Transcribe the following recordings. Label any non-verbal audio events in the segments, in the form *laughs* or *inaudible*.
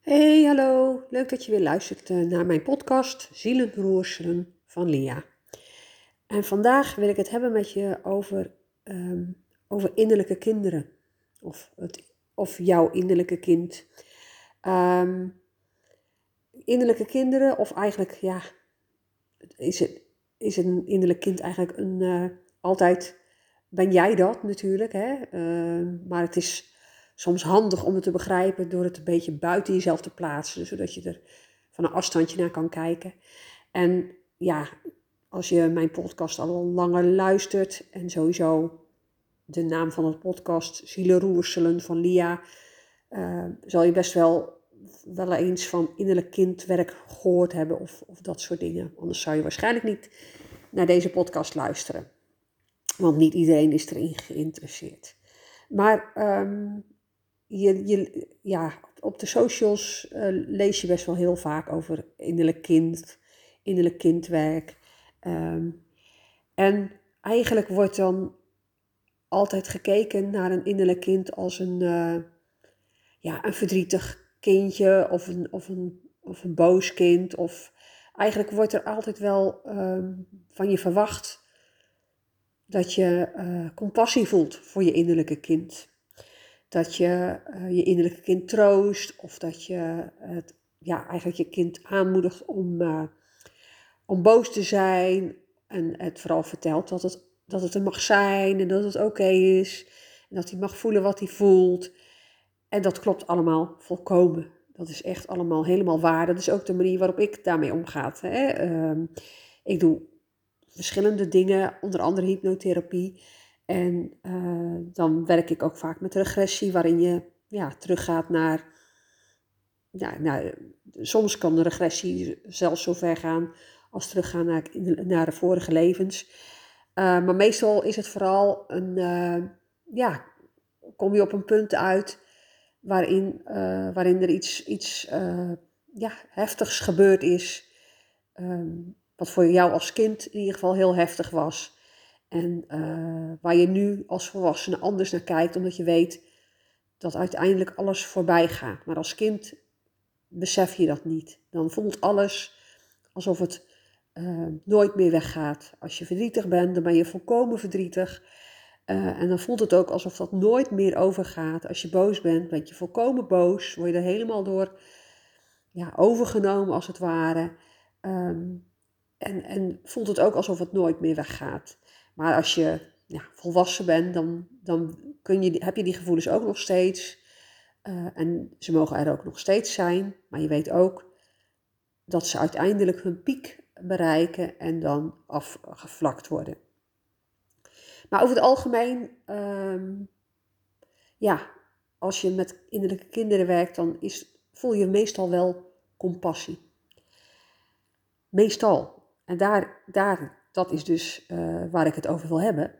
Hey, hallo. Leuk dat je weer luistert eh, naar mijn podcast Zielenroerselen van Lia. En vandaag wil ik het hebben met je over, ehm, over innerlijke kinderen. Of, het, of jouw innerlijke kind. Ehm, innerlijke kinderen, of eigenlijk, ja, is, het, is een innerlijk kind eigenlijk een, uh, altijd, ben jij dat natuurlijk, hè? Uh, maar het is soms handig om het te begrijpen door het een beetje buiten jezelf te plaatsen, zodat je er van een afstandje naar kan kijken. En ja, als je mijn podcast al langer luistert en sowieso de naam van het podcast Zielenroerselen van Lia, uh, zal je best wel wel eens van innerlijk kindwerk gehoord hebben of, of dat soort dingen. Anders zou je waarschijnlijk niet naar deze podcast luisteren. Want niet iedereen is erin geïnteresseerd. Maar um, je, je, ja, op de socials uh, lees je best wel heel vaak over innerlijk kind, innerlijk kindwerk. Um, en eigenlijk wordt dan altijd gekeken naar een innerlijk kind als een, uh, ja, een verdrietig kindje of een, of, een, of een boos kind. Of eigenlijk wordt er altijd wel um, van je verwacht dat je uh, compassie voelt voor je innerlijke kind dat je uh, je innerlijke kind troost of dat je het, ja, eigenlijk je kind aanmoedigt om, uh, om boos te zijn en het vooral vertelt dat het, dat het er mag zijn en dat het oké is en dat hij mag voelen wat hij voelt. En dat klopt allemaal volkomen. Dat is echt allemaal helemaal waar. Dat is ook de manier waarop ik daarmee omgaat. Hè? Uh, ik doe verschillende dingen, onder andere hypnotherapie. En uh, dan werk ik ook vaak met regressie, waarin je ja, teruggaat naar. Ja, nou, soms kan de regressie zelfs zo ver gaan als teruggaan naar, naar de vorige levens. Uh, maar meestal is het vooral een. Uh, ja, kom je op een punt uit waarin, waarin er iets, iets ja, heftigs gebeurd is. Um, wat voor jou als kind in ieder geval heel heftig was. En uh, waar je nu als volwassene anders naar kijkt, omdat je weet dat uiteindelijk alles voorbij gaat. Maar als kind besef je dat niet. Dan voelt alles alsof het uh, nooit meer weggaat. Als je verdrietig bent, dan ben je volkomen verdrietig. Uh, en dan voelt het ook alsof dat nooit meer overgaat. Als je boos bent, ben je volkomen boos. Word je er helemaal door ja, overgenomen, als het ware. Um, en, en voelt het ook alsof het nooit meer weggaat. Maar als je volwassen bent, dan, dan kun je, heb je die gevoelens ook nog steeds. Uh, en ze mogen er ook nog steeds zijn. Maar je weet ook dat ze uiteindelijk hun piek bereiken en dan afgevlakt worden. Maar over het algemeen, um, ja, als je met innerlijke kinderen werkt, dan is, voel je meestal wel compassie. Meestal. En daar, daar dat is dus uh, waar ik het over wil hebben.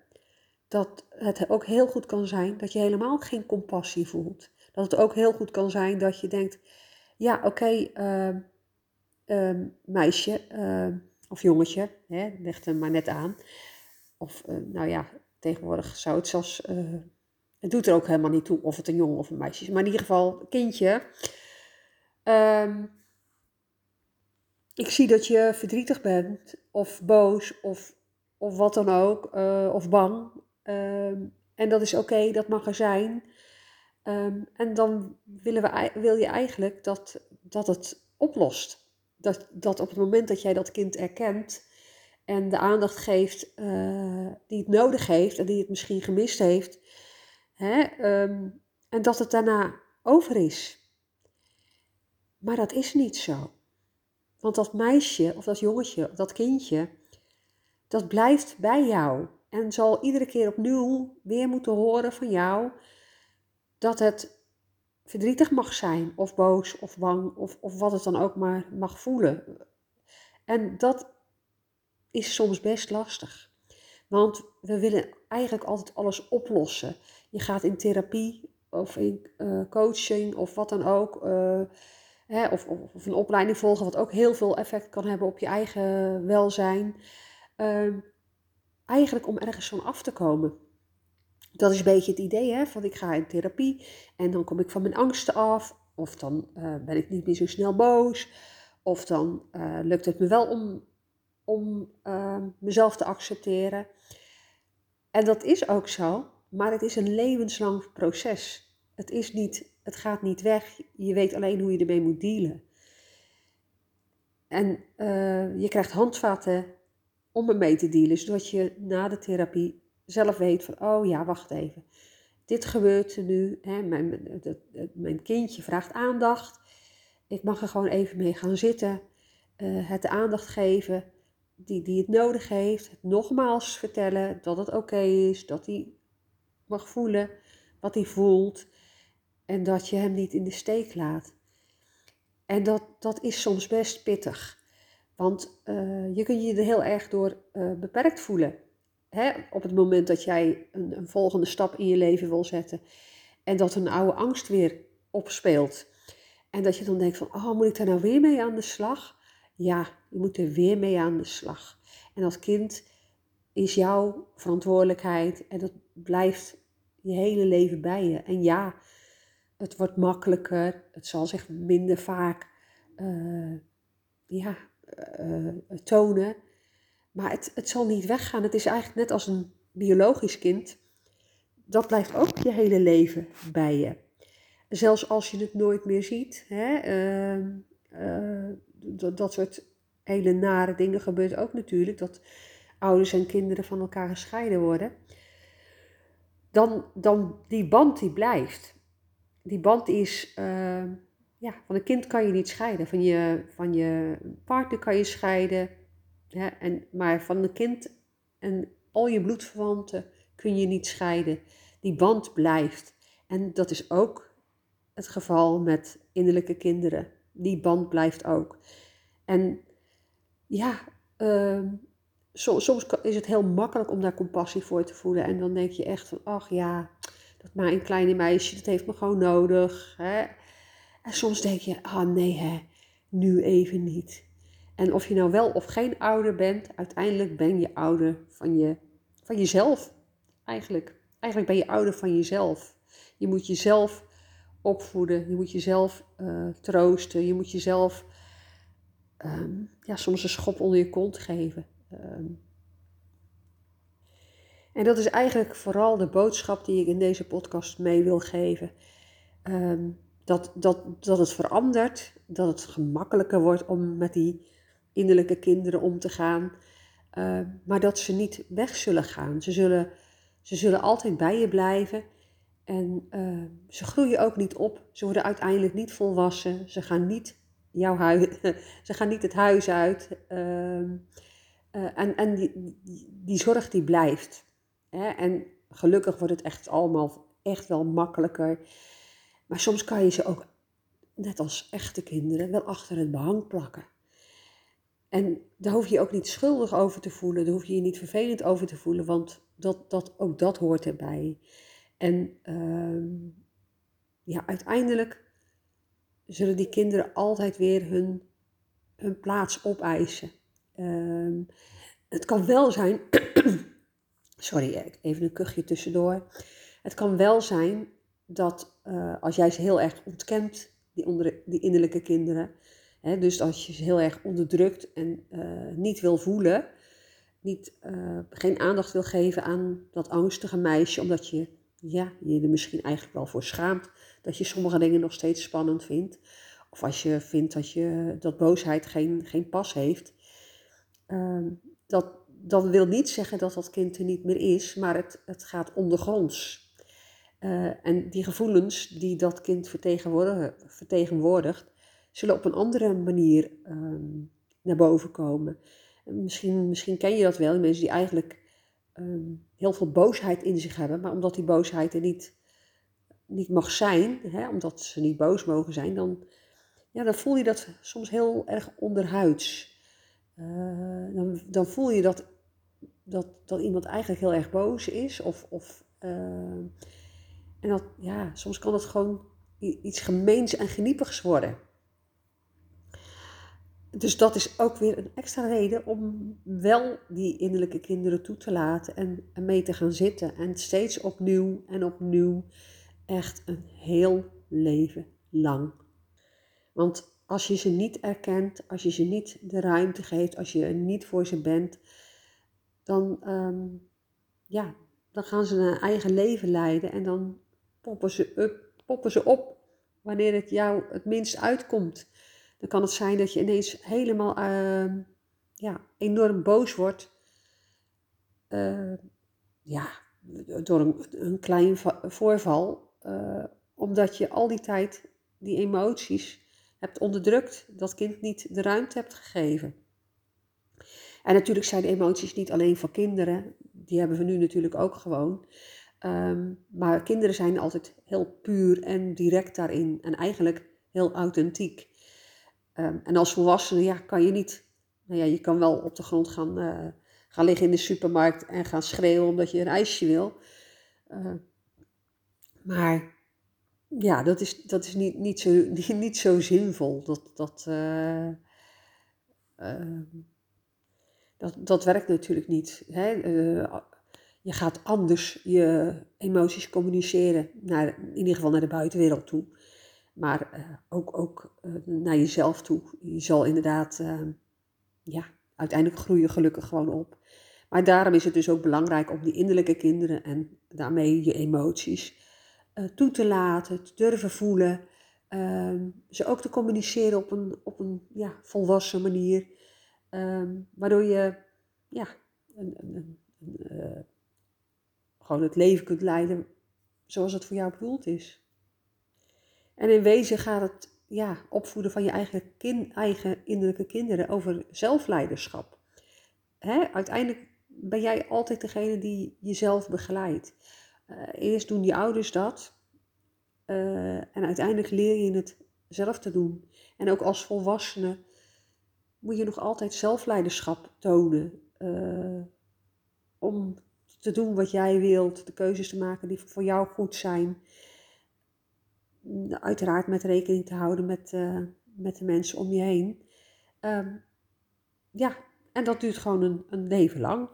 Dat het ook heel goed kan zijn dat je helemaal geen compassie voelt. Dat het ook heel goed kan zijn dat je denkt: ja, oké, okay, uh, uh, meisje of jongetje, hè, leg hem maar net aan. Of nou ja, tegenwoordig zou het zelfs. het doet er ook helemaal niet toe of het een jongen of een meisje is. Maar in ieder geval, kindje. Um, ik zie dat je verdrietig bent, of boos, of, of wat dan ook, uh, of bang. Uh, en dat is oké, dat mag er zijn. Um, en dan willen we, wil je eigenlijk dat, dat het oplost. Dat, dat op het moment dat jij dat kind erkent en de aandacht geeft uh, die het nodig heeft en die het misschien gemist heeft, hè, um, en dat het daarna over is. Maar dat is niet zo. Want dat meisje of dat jongetje of dat kindje, dat blijft bij jou. En zal iedere keer opnieuw weer moeten horen van jou dat het verdrietig mag zijn, of boos, of bang, of, of wat het dan ook maar mag voelen. En dat is soms best lastig. Want we willen eigenlijk altijd alles oplossen. Je gaat in therapie of in uh, coaching of wat dan ook. Uh, Hè, of, of, een opleiding volgen, wat ook heel veel effect kan hebben op je eigen welzijn. Uh, eigenlijk om ergens van af te komen. Dat is een beetje het idee, hè, van ik ga in therapie en dan kom ik van mijn angsten af. Of dan eh, ben ik niet meer zo snel boos. Of dan eh, lukt het me wel om, om ehm, mezelf te accepteren. En dat is ook zo, maar het is een levenslang proces. Het, is niet, het gaat niet weg. Je weet alleen hoe je ermee moet dealen. En je krijgt handvatten om ermee te dealen, zodat je na de therapie zelf weet van, oh ja, wacht even. Dit gebeurt er nu. Hè, mijn, dat, mijn kindje vraagt aandacht. Ik mag er gewoon even mee gaan zitten. Het aandacht geven die, die het nodig heeft. Het nogmaals vertellen dat het oké is. Dat hij mag voelen wat hij voelt. En dat je hem niet in de steek laat. En dat, dat is soms best pittig. Want uh, je kunt je er heel erg door uh, beperkt voelen hè, op het moment dat jij een, een volgende stap in je leven wil zetten en dat een oude angst weer opspeelt. En dat je dan denkt van, oh, moet ik daar nou weer mee aan de slag? Ja, je moet er weer mee aan de slag. En als kind is jouw verantwoordelijkheid en dat blijft je hele leven bij je. En ja, het wordt makkelijker, het zal zich minder vaak uh, ja, uh, tonen. Maar het, het zal niet weggaan. Het is eigenlijk net als een biologisch kind. Dat blijft ook je hele leven bij je. Zelfs als je het nooit meer ziet. Hè, ehm, eh, dat, dat soort hele nare dingen gebeurt ook natuurlijk. Dat ouders en kinderen van elkaar gescheiden worden. Dan, dan die band die blijft. Die band is, uh, ja, van een kind kan je niet scheiden. Van je, van je partner kan je scheiden. Ja, en, maar van een kind en al je bloedverwanten kun je niet scheiden. Die band blijft. En dat is ook het geval met innerlijke kinderen. Die band blijft ook. En ja, uh, soms is het heel makkelijk om daar compassie voor te voelen. En dan denk je echt van, ach ja, dat een kleine meisje, dat heeft me gewoon nodig. Hè? En soms denk je, ah nee hè, nu even niet. En of je nou wel of geen ouder bent, uiteindelijk ben je ouder van, je, van jezelf. Eigenlijk. Eigenlijk ben je ouder van jezelf. Je moet jezelf opvoeden, je moet jezelf uh, troosten, je moet jezelf um, ja, soms een schop onder je kont geven. Um, en dat is eigenlijk vooral de boodschap die ik in deze podcast mee wil geven. Um, dat, dat, dat het verandert, dat het gemakkelijker wordt om met die innerlijke kinderen om te gaan. Uh, maar dat ze niet weg zullen gaan. Ze zullen, ze zullen altijd bij je blijven. En uh, ze groeien ook niet op. Ze worden uiteindelijk niet volwassen. Ze gaan niet, jouw huis, *laughs* ze gaan niet het huis uit. Uh, en en die, die, zorg die blijft. En gelukkig wordt het echt allemaal echt wel makkelijker. Maar soms kan je ze ook, net als echte kinderen, wel achter het behang plakken. En daar hoef je je ook niet schuldig over te voelen, daar hoef je je niet vervelend over te voelen, want dat, dat, ook dat hoort erbij. En uh, ja, uiteindelijk zullen die kinderen altijd weer hun, hun plaats opeisen. Uh, het kan wel zijn, sorry, even een kuchje tussendoor. Het kan wel zijn dat uh, als jij ze heel erg ontkent, die, onder, die innerlijke kinderen, dus als je ze heel erg onderdrukt en uh, niet wil voelen, niet, uh, geen aandacht wil geven aan dat angstige meisje, omdat je ja, je er misschien eigenlijk wel voor schaamt dat je sommige dingen nog steeds spannend vindt. Of als je vindt dat, je, dat boosheid geen, geen pas heeft. Uh, dat, dat wil niet zeggen dat dat kind er niet meer is, maar het, het gaat ondergronds. Uh, en die gevoelens die dat kind vertegenwoordigt, zullen op een andere manier ehm, naar boven komen. misschien, misschien ken je dat wel, mensen die eigenlijk ehm, heel veel boosheid in zich hebben, maar omdat die boosheid er niet, niet mag zijn, hè, omdat ze niet boos mogen zijn, dan, ja, dan voel je dat soms heel erg onderhuids. Uh, dan, dan voel je dat, dat, dat iemand eigenlijk heel erg boos is. Of, of, uh, en dat, ja, soms kan het gewoon iets gemeens en geniepigs worden dus dat is ook weer een extra reden om wel die innerlijke kinderen toe te laten en, en mee te gaan zitten. En steeds opnieuw en opnieuw echt een heel leven lang Want als je ze niet erkent, als je ze niet de ruimte geeft, als je er niet voor ze bent, dan, ehm, ja, dan gaan ze een eigen leven leiden en dan poppen ze, up, poppen ze op wanneer het jou het minst uitkomt. Dan kan het zijn dat je ineens helemaal ehm, ja, enorm boos wordt. Uh, ja, door een, een klein voorval. Uh, omdat je al die tijd die emoties hebt onderdrukt. Dat kind niet de ruimte hebt gegeven. En natuurlijk zijn emoties niet alleen voor kinderen. Die hebben we nu natuurlijk ook gewoon. Um, maar kinderen zijn altijd heel puur en direct daarin. En eigenlijk heel authentiek. Um, en als volwassene ja, kan je niet... Nou ja, je kan wel op de grond gaan, uh, gaan liggen in de supermarkt en gaan schreeuwen omdat je een ijsje wil. Uh, maar ja, dat is, dat is niet, niet, zo, niet, *laughs* niet zo zinvol. Dat, dat, uh, dat, dat werkt natuurlijk niet. Hè? je gaat anders je emoties communiceren, naar, in ieder geval naar de buitenwereld toe. Maar uh, ook, ook uh, naar jezelf toe. Je zal inderdaad, ja, uiteindelijk groeien gelukkig gewoon op. Maar daarom is het dus ook belangrijk om die innerlijke kinderen en daarmee je emoties toe te laten, te durven voelen. Ehm, ze ook te communiceren op een, op een ja, volwassen manier. Ehm, waardoor je ja, een, een, een gewoon het leven kunt leiden zoals het voor jou bedoeld is. En in wezen gaat het ja, opvoeden van je eigen, kind, eigen innerlijke kinderen over zelfleiderschap. Hè? Uiteindelijk ben jij altijd degene die jezelf begeleidt. Uh, eerst doen je ouders dat. Uh, en uiteindelijk leer je het zelf te doen. En ook als volwassene moet je nog altijd zelfleiderschap tonen. Uh, om te doen wat jij wilt, de keuzes te maken die voor jou goed zijn. Uiteraard met rekening te houden met, uh, met de mensen om je heen. Um, ja, en dat duurt gewoon een, een leven lang.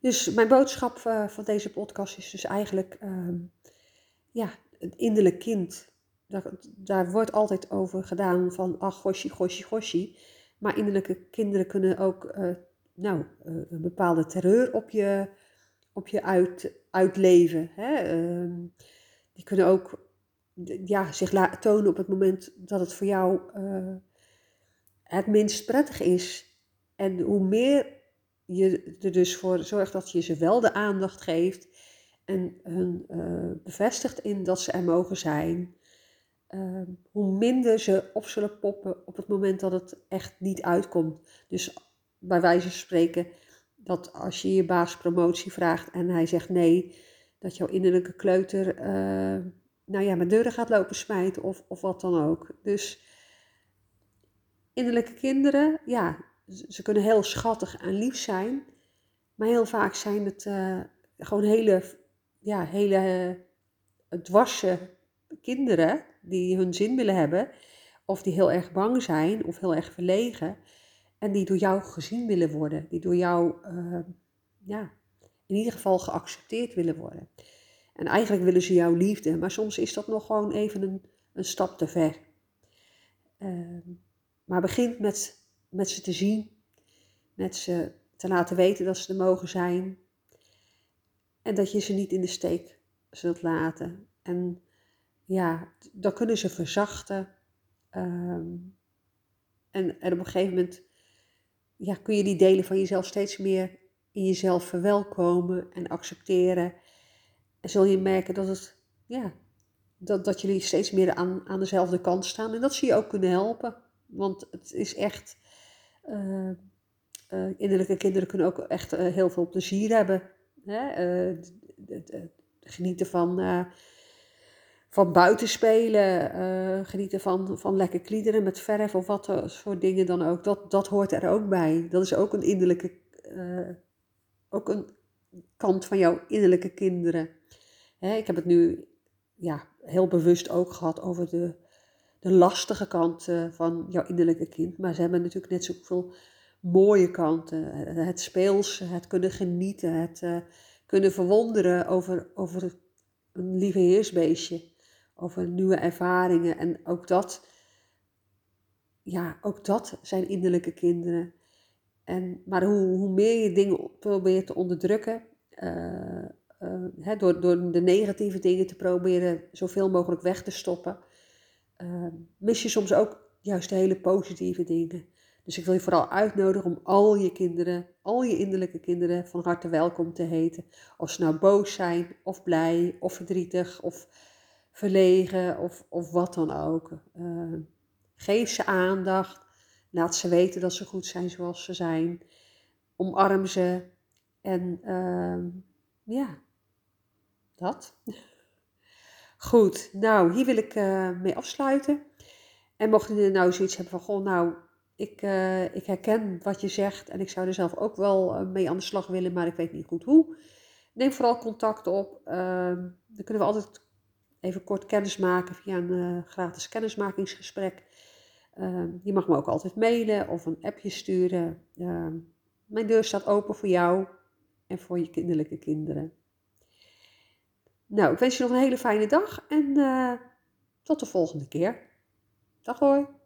Dus mijn boodschap uh, van deze podcast is dus eigenlijk, um, ja, het innerlijk kind. Daar, daar, wordt altijd over gedaan van, ach, goshi, goshi, goshi. Maar innerlijke kinderen kunnen ook uh, nou, eh, een bepaalde terreur op je, op je uit, uitleven. Hè? Ehm, die kunnen ook ja, zich tonen op het moment dat het voor jou uh, het minst prettig is. En hoe meer je er dus voor zorgt dat je ze wel de aandacht geeft en hun bevestigt in dat ze er mogen zijn, uh, hoe minder ze op zullen poppen op het moment dat het echt niet uitkomt. Dus bij wijze van spreken, dat als je je baas promotie vraagt en hij zegt nee, dat jouw innerlijke kleuter, uh, nou ja, met deuren gaat lopen smijten of, of wat dan ook. Dus innerlijke kinderen, ja, ze kunnen heel schattig en lief zijn, maar heel vaak zijn het uh, gewoon hele, ja, hele uh, kinderen die hun zin willen hebben, of die heel erg bang zijn of heel erg verlegen. En die door jou gezien willen worden, die door jou uh, ja, in ieder geval geaccepteerd willen worden. En eigenlijk willen ze jouw liefde, maar soms is dat nog gewoon even een, een stap te ver. Uh, maar begin met, met ze te zien, met ze te laten weten dat ze er mogen zijn. En dat je ze niet in de steek zult laten. En ja, dan kunnen ze verzachten. Um, en, en op een gegeven moment ja, kun je die delen van jezelf steeds meer in jezelf verwelkomen en accepteren. En zul je merken dat, het, ja, dat, dat jullie steeds meer aan, aan dezelfde kant staan. En dat ze je ook kunnen helpen. Want het is echt. Uh, innerlijke kinderen kunnen ook echt uh, heel veel plezier hebben. Hè? genieten van van buitenspelen, uh, genieten van, van lekker kliederen met verf of wat voor dingen dan ook. Dat, dat hoort er ook bij. Dat is ook een innerlijke, uh, ook een kant van jouw innerlijke kinderen. Hè, ik heb het nu ja, heel bewust ook gehad over de, de lastige kant van jouw innerlijke kind. Maar ze hebben natuurlijk net zoveel mooie kanten. Het speels, het kunnen genieten, het uh, kunnen verwonderen over, over een lieve heersbeestje over nieuwe ervaringen. En ook dat, ja, ook dat zijn innerlijke kinderen. En, maar hoe, hoe meer je dingen probeert te onderdrukken, uh, hè, door, door de negatieve dingen te proberen zoveel mogelijk weg te stoppen, uh, mis je soms ook juist de hele positieve dingen. Dus ik wil je vooral uitnodigen om al je kinderen, al je innerlijke kinderen van harte welkom te heten. Of ze nou boos zijn, of blij, of verdrietig, of verlegen, of, of wat dan ook. Uh, geef ze aandacht. Laat ze weten dat ze goed zijn zoals ze zijn. Omarm ze. En uh, ja, dat. *laughs* Goed, nou, hier wil ik uh, mee afsluiten. En mocht je nou zoiets hebben van, goh, nou, ik, uh, ik herken wat je zegt en ik zou er zelf ook wel mee aan de slag willen, maar ik weet niet goed hoe. Neem vooral contact op. Uh, dan kunnen we altijd even kort kennis maken via een uh, gratis kennismakingsgesprek. Ehm, je mag me ook altijd mailen of een appje sturen. Ehm, mijn deur staat open voor jou en voor je kinderlijke kinderen. Nou, ik wens je nog een hele fijne dag en tot de volgende keer. Dag hoor.